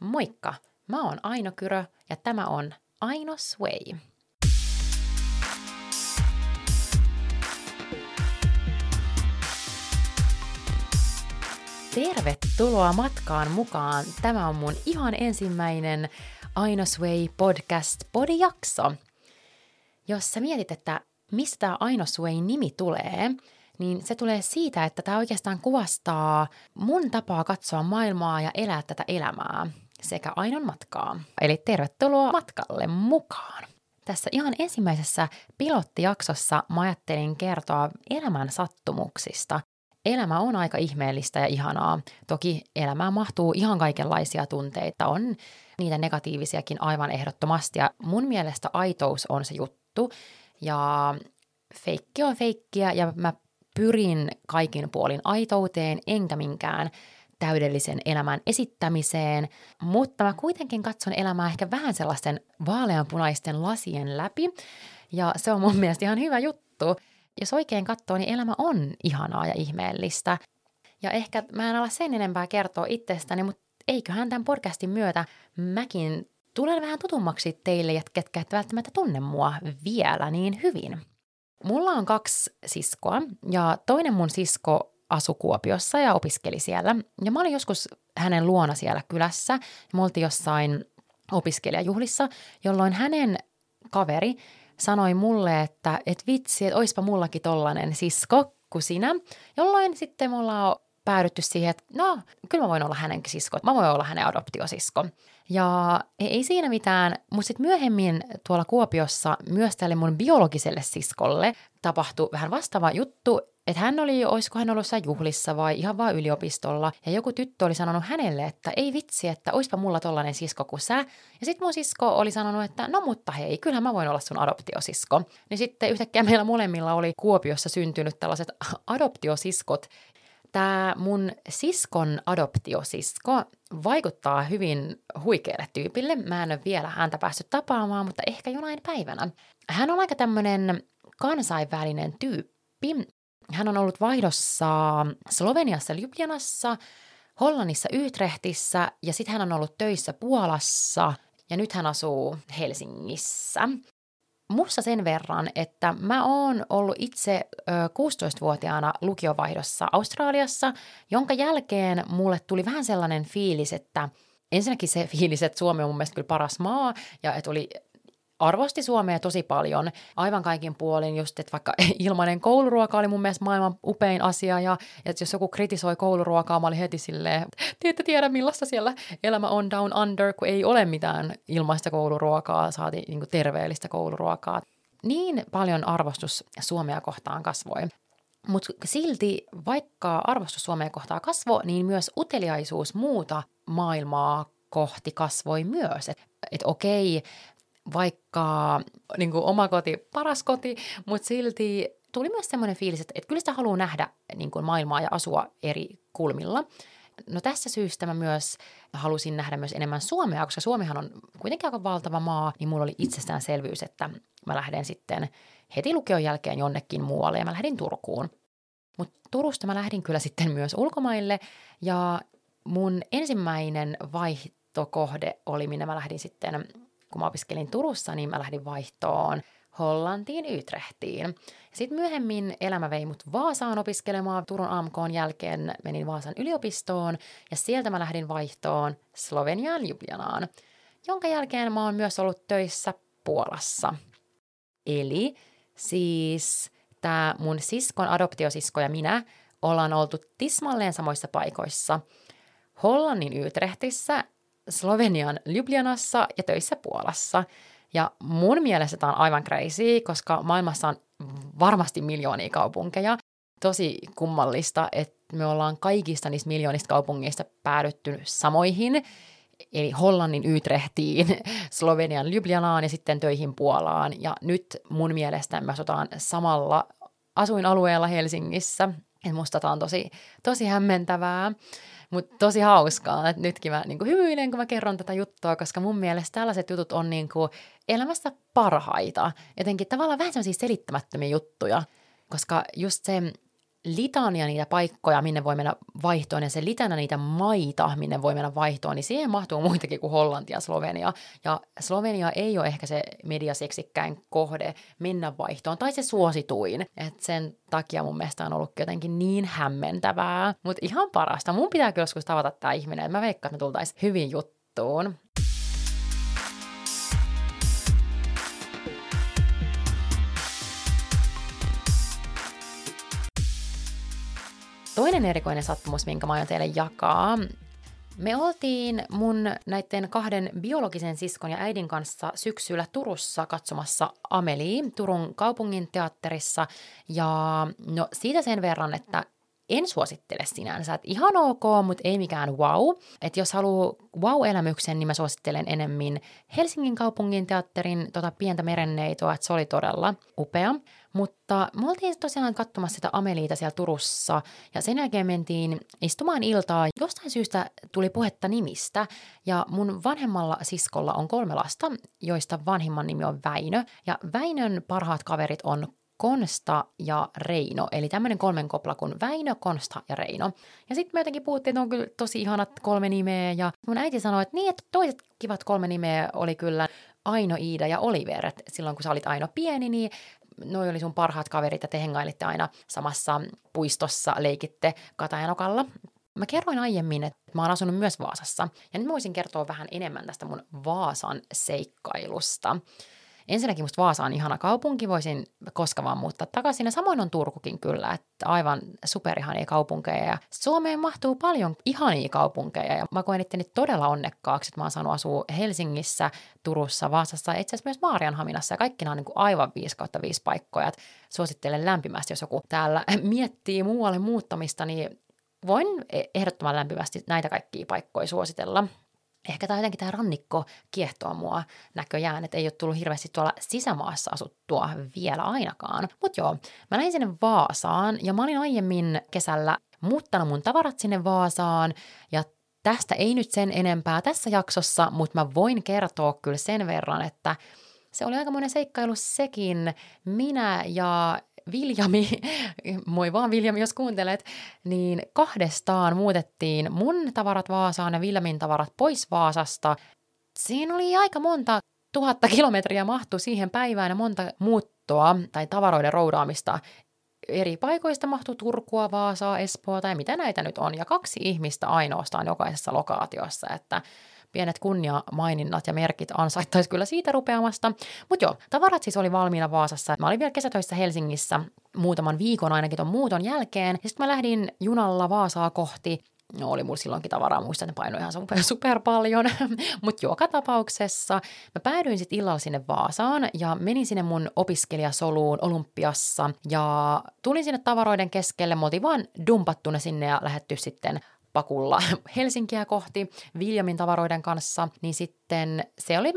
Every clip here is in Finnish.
Moikka! Mä oon Aino Kyrö ja tämä on Aino Sway. Tervetuloa matkaan mukaan. Tämä on mun ihan ensimmäinen Aino Sway podcast podijakso. Jos sä mietit, että mistä tämä Aino Sway nimi tulee, niin se tulee siitä, että tämä oikeastaan kuvastaa mun tapaa katsoa maailmaa ja elää tätä elämää sekä Ainon matkaa. Eli tervetuloa matkalle mukaan. Tässä ihan ensimmäisessä pilottijaksossa mä ajattelin kertoa elämän sattumuksista. Elämä on aika ihmeellistä ja ihanaa. Toki elämään mahtuu ihan kaikenlaisia tunteita. On niitä negatiivisiakin aivan ehdottomasti. Ja mun mielestä aitous on se juttu. Ja feikki on feikkiä ja mä pyrin kaikin puolin aitouteen enkä minkään täydellisen elämän esittämiseen, mutta mä kuitenkin katson elämää ehkä vähän sellaisten vaaleanpunaisten lasien läpi, ja se on mun mielestä ihan hyvä juttu. Jos oikein katsoo, niin elämä on ihanaa ja ihmeellistä. Ja ehkä mä en ala sen enempää kertoa itsestäni, mutta eiköhän tämän podcastin myötä mäkin tulen vähän tutummaksi teille, ketkä et välttämättä tunne mua vielä niin hyvin. Mulla on kaksi siskoa ja toinen mun sisko asui Kuopiossa ja opiskeli siellä. Ja mä olin joskus hänen luona siellä kylässä. Me oltiin jossain opiskelijajuhlissa, jolloin hänen kaveri sanoi mulle, että et vitsi, että oispa mullakin tollanen sisko kuin sinä. Jolloin sitten mulla on päädytty siihen, että no, kyllä mä voin olla hänen sisko, mä voin olla hänen adoptiosisko. Ja ei siinä mitään, mutta sitten myöhemmin tuolla Kuopiossa myös tälle mun biologiselle siskolle tapahtui vähän vastaava juttu, että hän oli, olisiko hän ollut jossain juhlissa vai ihan vaan yliopistolla, ja joku tyttö oli sanonut hänelle, että ei vitsi, että oispa mulla tollanen sisko kuin sä. Ja sitten mun sisko oli sanonut, että no mutta hei, kyllähän mä voin olla sun adoptiosisko. Niin sitten yhtäkkiä meillä molemmilla oli Kuopiossa syntynyt tällaiset adoptiosiskot, Tämä mun siskon adoptiosisko vaikuttaa hyvin huikealle tyypille. Mä en ole vielä häntä päässyt tapaamaan, mutta ehkä jonain päivänä. Hän on aika tämmöinen kansainvälinen tyyppi. Hän on ollut vaihdossa Sloveniassa Ljubljanassa, Hollannissa Utrechtissä ja sitten hän on ollut töissä Puolassa ja nyt hän asuu Helsingissä. Mussa sen verran, että mä oon ollut itse ö, 16-vuotiaana lukiovaihdossa Australiassa, jonka jälkeen mulle tuli vähän sellainen fiilis, että ensinnäkin se fiilis, että Suomi on mun mielestä kyllä paras maa ja että oli arvosti Suomea tosi paljon, aivan kaikin puolin, just että vaikka ilmainen kouluruoka oli mun mielestä maailman upein asia, ja että jos joku kritisoi kouluruokaa, mä olin heti silleen, te ette tiedä millaista siellä elämä on down under, kun ei ole mitään ilmaista kouluruokaa, saati niin terveellistä kouluruokaa. Niin paljon arvostus Suomea kohtaan kasvoi. Mutta silti, vaikka arvostus Suomea kohtaan kasvoi, niin myös uteliaisuus muuta maailmaa kohti kasvoi myös. Että et okei, vaikka niin kuin oma koti, paras koti, mutta silti tuli myös semmoinen fiilis, että, että kyllä sitä haluaa nähdä niin kuin maailmaa ja asua eri kulmilla. No tässä syystä mä myös halusin nähdä myös enemmän Suomea, koska Suomihan on kuitenkin aika valtava maa, niin mulla oli itsestäänselvyys, että mä lähden sitten heti lukion jälkeen jonnekin muualle ja mä lähdin Turkuun. Mutta Turusta mä lähdin kyllä sitten myös ulkomaille ja mun ensimmäinen vaihtokohde oli, minne mä lähdin sitten kun mä opiskelin Turussa, niin mä lähdin vaihtoon Hollantiin, Ytrehtiin. Sitten myöhemmin elämä vei mut Vaasaan opiskelemaan. Turun AMK jälkeen menin Vaasan yliopistoon ja sieltä mä lähdin vaihtoon Sloveniaan Ljubljanaan, jonka jälkeen mä oon myös ollut töissä Puolassa. Eli siis tämä mun siskon adoptiosisko ja minä ollaan oltu tismalleen samoissa paikoissa. Hollannin Ytrehtissä Slovenian Ljubljanassa ja töissä Puolassa. Ja mun mielestä tämä on aivan crazy, koska maailmassa on varmasti miljoonia kaupunkeja. Tosi kummallista, että me ollaan kaikista niistä miljoonista kaupungeista päädytty samoihin, eli Hollannin Ytrehtiin, Slovenian Ljubljanaan ja sitten töihin Puolaan. Ja nyt mun mielestä me asutaan samalla asuinalueella Helsingissä. Et musta tämä on tosi, tosi hämmentävää. Mutta tosi hauskaa, että nytkin mä niinku hymyilen, kun mä kerron tätä juttua, koska mun mielestä tällaiset jutut on niinku elämästä parhaita. Jotenkin tavallaan vähän sellaisia selittämättömiä juttuja, koska just se litania niitä paikkoja, minne voi mennä vaihtoon, ja se litana niitä maita, minne voi mennä vaihtoon, niin siihen mahtuu muitakin kuin Hollanti ja Slovenia. Ja Slovenia ei ole ehkä se mediaseksikkäin kohde mennä vaihtoon, tai se suosituin. Et sen takia mun mielestä on ollut jotenkin niin hämmentävää. Mutta ihan parasta. Mun pitää kyllä joskus tavata tämä ihminen, että mä veikkaan, että me tultaisiin hyvin juttuun. Toinen erikoinen sattumus, minkä mä aion teille jakaa, me oltiin mun näiden kahden biologisen siskon ja äidin kanssa syksyllä Turussa katsomassa Ameli Turun kaupungin teatterissa. Ja no siitä sen verran, että en suosittele sinänsä. Että ihan ok, mutta ei mikään wow. Että jos haluaa wow-elämyksen, niin mä suosittelen enemmän Helsingin kaupungin teatterin tota pientä merenneitoa, että se oli todella upea. Mutta me oltiin tosiaan katsomassa sitä Ameliita siellä Turussa ja sen jälkeen mentiin istumaan iltaa. Jostain syystä tuli puhetta nimistä ja mun vanhemmalla siskolla on kolme lasta, joista vanhimman nimi on Väinö. Ja Väinön parhaat kaverit on Konsta ja Reino, eli tämmöinen kolmen kopla kuin Väinö, Konsta ja Reino. Ja sitten me jotenkin puhuttiin, että on kyllä tosi ihanat kolme nimeä, ja mun äiti sanoi, että niin, että toiset kivat kolme nimeä oli kyllä Aino, Iida ja Oliver. Et silloin kun sä olit Aino pieni, niin noi oli sun parhaat kaverit ja te hengailitte aina samassa puistossa, leikitte Katajanokalla. Mä kerroin aiemmin, että mä oon asunut myös Vaasassa, ja nyt mä voisin kertoa vähän enemmän tästä mun Vaasan seikkailusta. Ensinnäkin musta Vaasa on ihana kaupunki, voisin koska vaan muuttaa takaisin. Ja samoin on Turkukin kyllä, että aivan superihania kaupunkeja. Ja Suomeen mahtuu paljon ihania kaupunkeja ja mä koen itteni todella onnekkaaksi, että mä oon saanut asua Helsingissä, Turussa, Vaasassa ja itse asiassa myös Maarianhaminassa. Ja kaikki nämä on niin aivan 5 kautta 5 paikkoja. Et suosittelen lämpimästi, jos joku täällä miettii muualle muuttamista, niin voin e- ehdottoman lämpimästi näitä kaikkia paikkoja suositella ehkä tämä jotenkin tämä rannikko kiehtoo mua näköjään, että ei ole tullut hirveästi tuolla sisämaassa asuttua vielä ainakaan. Mutta joo, mä lähdin sinne Vaasaan ja mä olin aiemmin kesällä muuttanut mun tavarat sinne Vaasaan ja tästä ei nyt sen enempää tässä jaksossa, mutta mä voin kertoa kyllä sen verran, että se oli aika monen seikkailu sekin. Minä ja Viljami, moi vaan Viljami, jos kuuntelet, niin kahdestaan muutettiin mun tavarat Vaasaan ja Viljamin tavarat pois Vaasasta. Siinä oli aika monta tuhatta kilometriä mahtu siihen päivään ja monta muuttoa tai tavaroiden roudaamista eri paikoista mahtuu Turkua, Vaasaa, Espoota ja mitä näitä nyt on. Ja kaksi ihmistä ainoastaan jokaisessa lokaatiossa, että pienet kunniamaininnat ja merkit ansaittaisi kyllä siitä rupeamasta. Mutta joo, tavarat siis oli valmiina Vaasassa. Mä olin vielä kesätöissä Helsingissä muutaman viikon ainakin ton muuton jälkeen. Ja sitten mä lähdin junalla Vaasaa kohti No oli mulla silloinkin tavaraa, muistan, että painoi ihan super, super paljon. Mutta joka tapauksessa mä päädyin sitten illalla sinne Vaasaan ja menin sinne mun opiskelijasoluun Olympiassa ja tulin sinne tavaroiden keskelle. Mä oltiin vaan dumpattu ne sinne ja lähetty sitten pakulla Helsinkiä kohti Viljamin tavaroiden kanssa, niin sitten se oli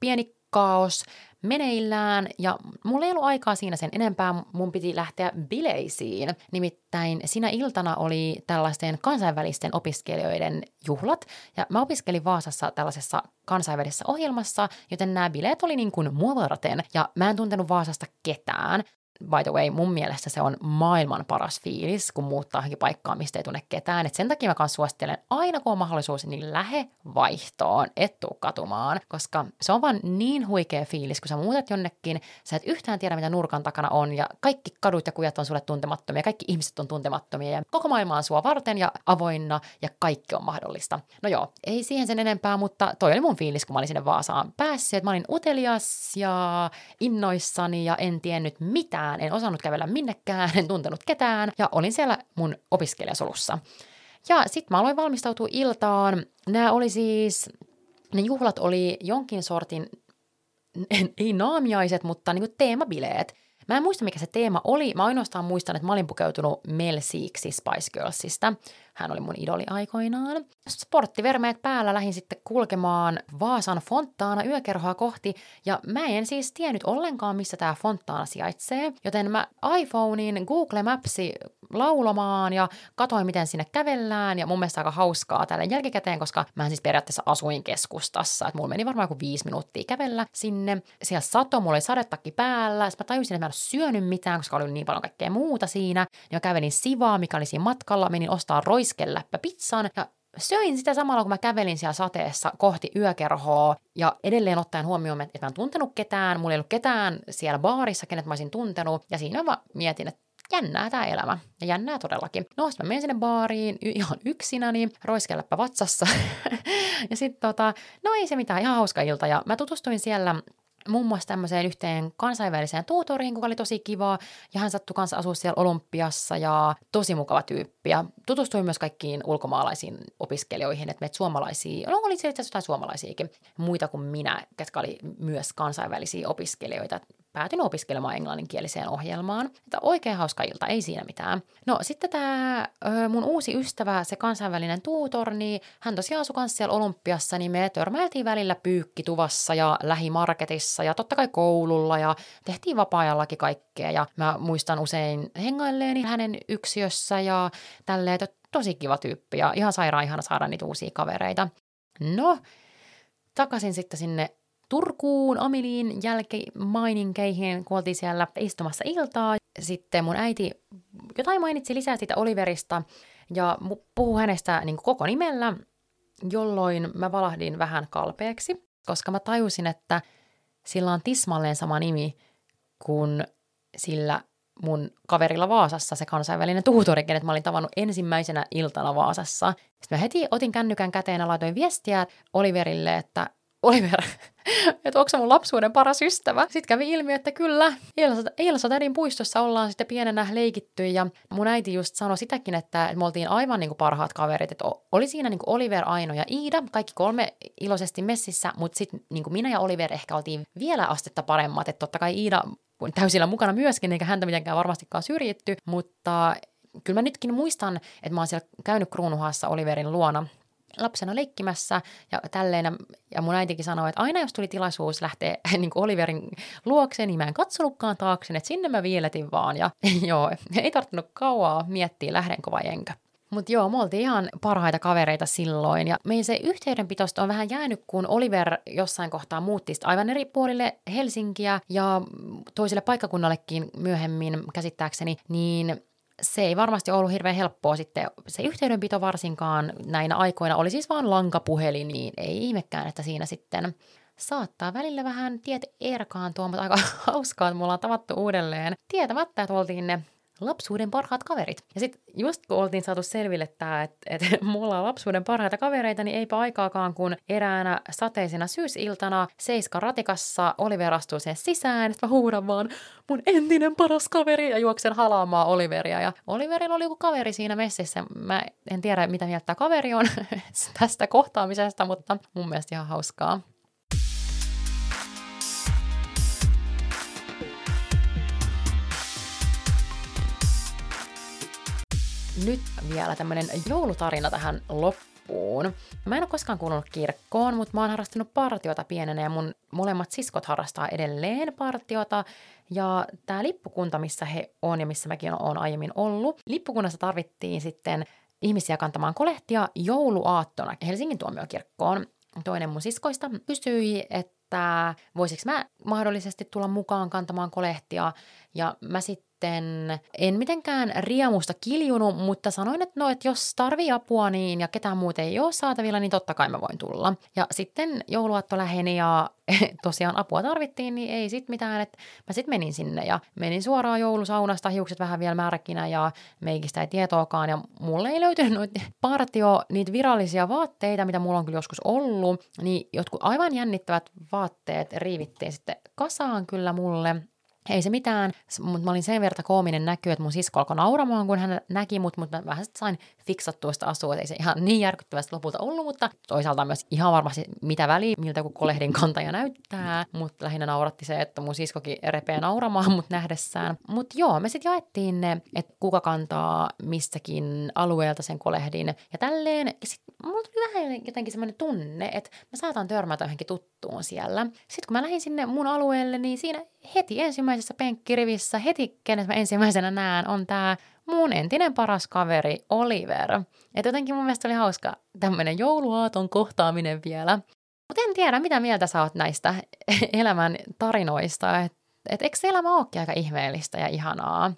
pieni kaos meneillään ja mulla ei ollut aikaa siinä sen enempää, mun piti lähteä bileisiin. Nimittäin sinä iltana oli tällaisten kansainvälisten opiskelijoiden juhlat ja mä opiskelin Vaasassa tällaisessa kansainvälisessä ohjelmassa, joten nämä bileet oli niin kuin mua varten ja mä en tuntenut Vaasasta ketään by the way, mun mielestä se on maailman paras fiilis, kun muuttaa johonkin paikkaan, mistä ei tunne ketään. Et sen takia mä kanssa suosittelen aina, kun on mahdollisuus, niin lähe vaihtoon, et tuu katumaan, koska se on vaan niin huikea fiilis, kun sä muutat jonnekin, sä et yhtään tiedä, mitä nurkan takana on, ja kaikki kadut ja kujat on sulle tuntemattomia, kaikki ihmiset on tuntemattomia, ja koko maailma on sua varten ja avoinna, ja kaikki on mahdollista. No joo, ei siihen sen enempää, mutta toi oli mun fiilis, kun mä olin sinne Vaasaan päässyt, mä olin utelias ja innoissani, ja en tiennyt mitään mitään, en osannut kävellä minnekään, en tuntenut ketään ja olin siellä mun opiskelijasolussa. Ja sitten mä aloin valmistautua iltaan. Nämä oli siis, ne juhlat oli jonkin sortin, ei naamiaiset, mutta niin kuin teemabileet. Mä en muista, mikä se teema oli. Mä ainoastaan muistan, että mä olin pukeutunut Mel Seeksi Spice Girlsista. Hän oli mun idoli aikoinaan. Sporttivermeet päällä lähin sitten kulkemaan Vaasan Fontaana yökerhoa kohti, ja mä en siis tiennyt ollenkaan, missä tämä Fontaana sijaitsee, joten mä iPhonein Google Mapsi laulomaan ja katoin, miten sinne kävellään, ja mun mielestä aika hauskaa tällä jälkikäteen, koska mä siis periaatteessa asuin keskustassa, että mulla meni varmaan joku viisi minuuttia kävellä sinne. Siellä sato, mulla oli sadetakki päällä, sitten mä tajusin, että mä en ole syönyt mitään, koska oli niin paljon kaikkea muuta siinä, ja mä kävelin Sivaa, mikä oli siinä matkalla, menin ostaa roiskeläppä pizzan, ja söin sitä samalla, kun mä kävelin siellä sateessa kohti yökerhoa ja edelleen ottaen huomioon, että mä en tuntenut ketään, mulla ei ollut ketään siellä baarissa, kenet mä olisin tuntenut ja siinä mä mietin, että jännää tämä elämä. Ja jännää todellakin. No, sitten mä menin sinne baariin y- ihan yksinäni, roiskelläpä vatsassa. ja sitten tota, no ei se mitään, ihan hauska ilta. Ja mä tutustuin siellä muun muassa tämmöiseen yhteen kansainväliseen tuutoriin, joka oli tosi kiva, ja hän sattui kanssa asua siellä Olympiassa, ja tosi mukava tyyppi. Ja tutustuin myös kaikkiin ulkomaalaisiin opiskelijoihin, että meitä suomalaisia, no oli itse asiassa jotain suomalaisiakin, muita kuin minä, ketkä oli myös kansainvälisiä opiskelijoita päätin opiskelemaan englanninkieliseen ohjelmaan. Että oikein hauska ilta, ei siinä mitään. No sitten tämä mun uusi ystävä, se kansainvälinen tuutor, niin hän tosiaan asui kanssa siellä Olympiassa, niin me törmäiltiin välillä pyykkituvassa ja lähimarketissa ja totta kai koululla ja tehtiin vapaa-ajallakin kaikkea. Ja mä muistan usein hengailleeni hänen yksiössä ja tälleen, tosi kiva tyyppi ja ihan sairaan ihana saada niitä uusia kavereita. No, takaisin sitten sinne Turkuun Amiliin jälkimaininkeihin, kun oltiin siellä istumassa iltaa. Sitten mun äiti jotain mainitsi lisää siitä Oliverista ja puhui hänestä niin koko nimellä, jolloin mä valahdin vähän kalpeeksi, koska mä tajusin, että sillä on tismalleen sama nimi kuin sillä mun kaverilla Vaasassa, se kansainvälinen tuutori, kenet mä olin tavannut ensimmäisenä iltana Vaasassa. Sitten mä heti otin kännykän käteen ja laitoin viestiä Oliverille, että Oliver, että onko mun lapsuuden paras ystävä. Sitten kävi ilmi, että kyllä, Ilsa tädin puistossa ollaan sitten pienenä leikitty ja mun äiti just sanoi sitäkin, että me oltiin aivan niin kuin parhaat kaverit, että oli siinä niin kuin Oliver, Aino ja Iida, kaikki kolme iloisesti messissä, mutta sitten niin minä ja Oliver ehkä oltiin vielä astetta paremmat, että totta kai Iida täysillä mukana myöskin, eikä häntä mitenkään varmastikaan syrjitty, mutta kyllä mä nytkin muistan, että mä oon siellä käynyt Kruunuhaassa Oliverin luona lapsena leikkimässä ja tälleen. Ja mun äitikin sanoi, että aina jos tuli tilaisuus lähteä niin kuin Oliverin luokseen, niin mä en katsonutkaan taakse, että sinne mä viiletin vaan. Ja joo, ei tarttunut kauaa miettiä, lähdenkö vai enkä. Mutta joo, me oltiin ihan parhaita kavereita silloin. Ja meidän se yhteydenpitosta on vähän jäänyt, kun Oliver jossain kohtaa muutti aivan eri puolille Helsinkiä ja toiselle paikkakunnallekin myöhemmin käsittääkseni, niin se ei varmasti ollut hirveän helppoa sitten. Se yhteydenpito varsinkaan näinä aikoina oli siis vaan lankapuhelin, niin ei ihmekään, että siinä sitten saattaa välillä vähän tiet erkaantua, mutta aika hauskaa, että me ollaan tavattu uudelleen tietämättä, että oltiin ne lapsuuden parhaat kaverit. Ja sitten just kun oltiin saatu selville tämä, että, että mulla on lapsuuden parhaita kavereita, niin eipä aikaakaan, kun eräänä sateisena syysiltana Seiska ratikassa Oliver astuu sen sisään, että mä huudan vaan mun entinen paras kaveri ja juoksen halaamaan Oliveria. Ja Oliverilla oli joku kaveri siinä messissä. Mä en tiedä, mitä mieltä kaveri on tästä kohtaamisesta, mutta mun mielestä ihan hauskaa. Nyt vielä tämmöinen joulutarina tähän loppuun. Mä en ole koskaan kuulunut kirkkoon, mutta mä oon harrastanut partiota pienenä ja mun molemmat siskot harrastaa edelleen partiota. Ja tämä lippukunta, missä he on ja missä mäkin oon aiemmin ollut, lippukunnassa tarvittiin sitten ihmisiä kantamaan kolehtia jouluaattona Helsingin tuomiokirkkoon. Toinen mun siskoista kysyi, että voisiko mä mahdollisesti tulla mukaan kantamaan kolehtia. Ja mä sitten sitten en mitenkään riemusta kiljunut, mutta sanoin, että no, että jos tarvii apua niin ja ketään muuta ei ole saatavilla, niin totta kai mä voin tulla. Ja sitten jouluaatto läheni ja tosiaan apua tarvittiin, niin ei sit mitään, että mä sitten menin sinne ja menin suoraan joulusaunasta, hiukset vähän vielä märkinä ja meikistä ei tietoakaan ja mulle ei löytynyt noita partio, niitä virallisia vaatteita, mitä mulla on kyllä joskus ollut, niin jotkut aivan jännittävät vaatteet riivittiin sitten kasaan kyllä mulle ei se mitään, mutta mä olin sen verran koominen näky, että mun sisko alkoi nauramaan, kun hän näki mut, mutta mä vähän sain fiksattua sitä asua, ei se ihan niin järkyttävästi lopulta ollut, mutta toisaalta myös ihan varmasti mitä väliä, miltä kun kolehdin kantaja näyttää, mutta lähinnä nauratti se, että mun siskokin repee nauramaan mut nähdessään. Mutta joo, me sitten jaettiin ne, että kuka kantaa mistäkin alueelta sen kolehdin ja tälleen. Ja sitten mulla tuli vähän jotenkin semmoinen tunne, että mä saatan törmätä johonkin tuttuun siellä. Sitten kun mä lähdin sinne mun alueelle, niin siinä heti ensimmäisessä penkkirivissä, heti kenet mä ensimmäisenä näen, on tämä mun entinen paras kaveri Oliver. Että jotenkin mun mielestä oli hauska tämmöinen jouluaaton kohtaaminen vielä. Mutta en tiedä, mitä mieltä sä oot näistä elämän tarinoista, että et eikö se elämä olekin aika ihmeellistä ja ihanaa?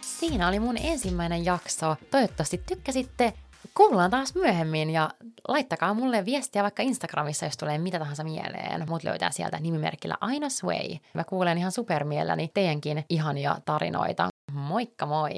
Siinä oli mun ensimmäinen jakso. Toivottavasti tykkäsitte. Kuullaan taas myöhemmin ja laittakaa mulle viestiä vaikka Instagramissa, jos tulee mitä tahansa mieleen. Mut löytää sieltä nimimerkillä Aina Sway. Mä kuulen ihan supermielelläni teidänkin ihania tarinoita. Moikka moi!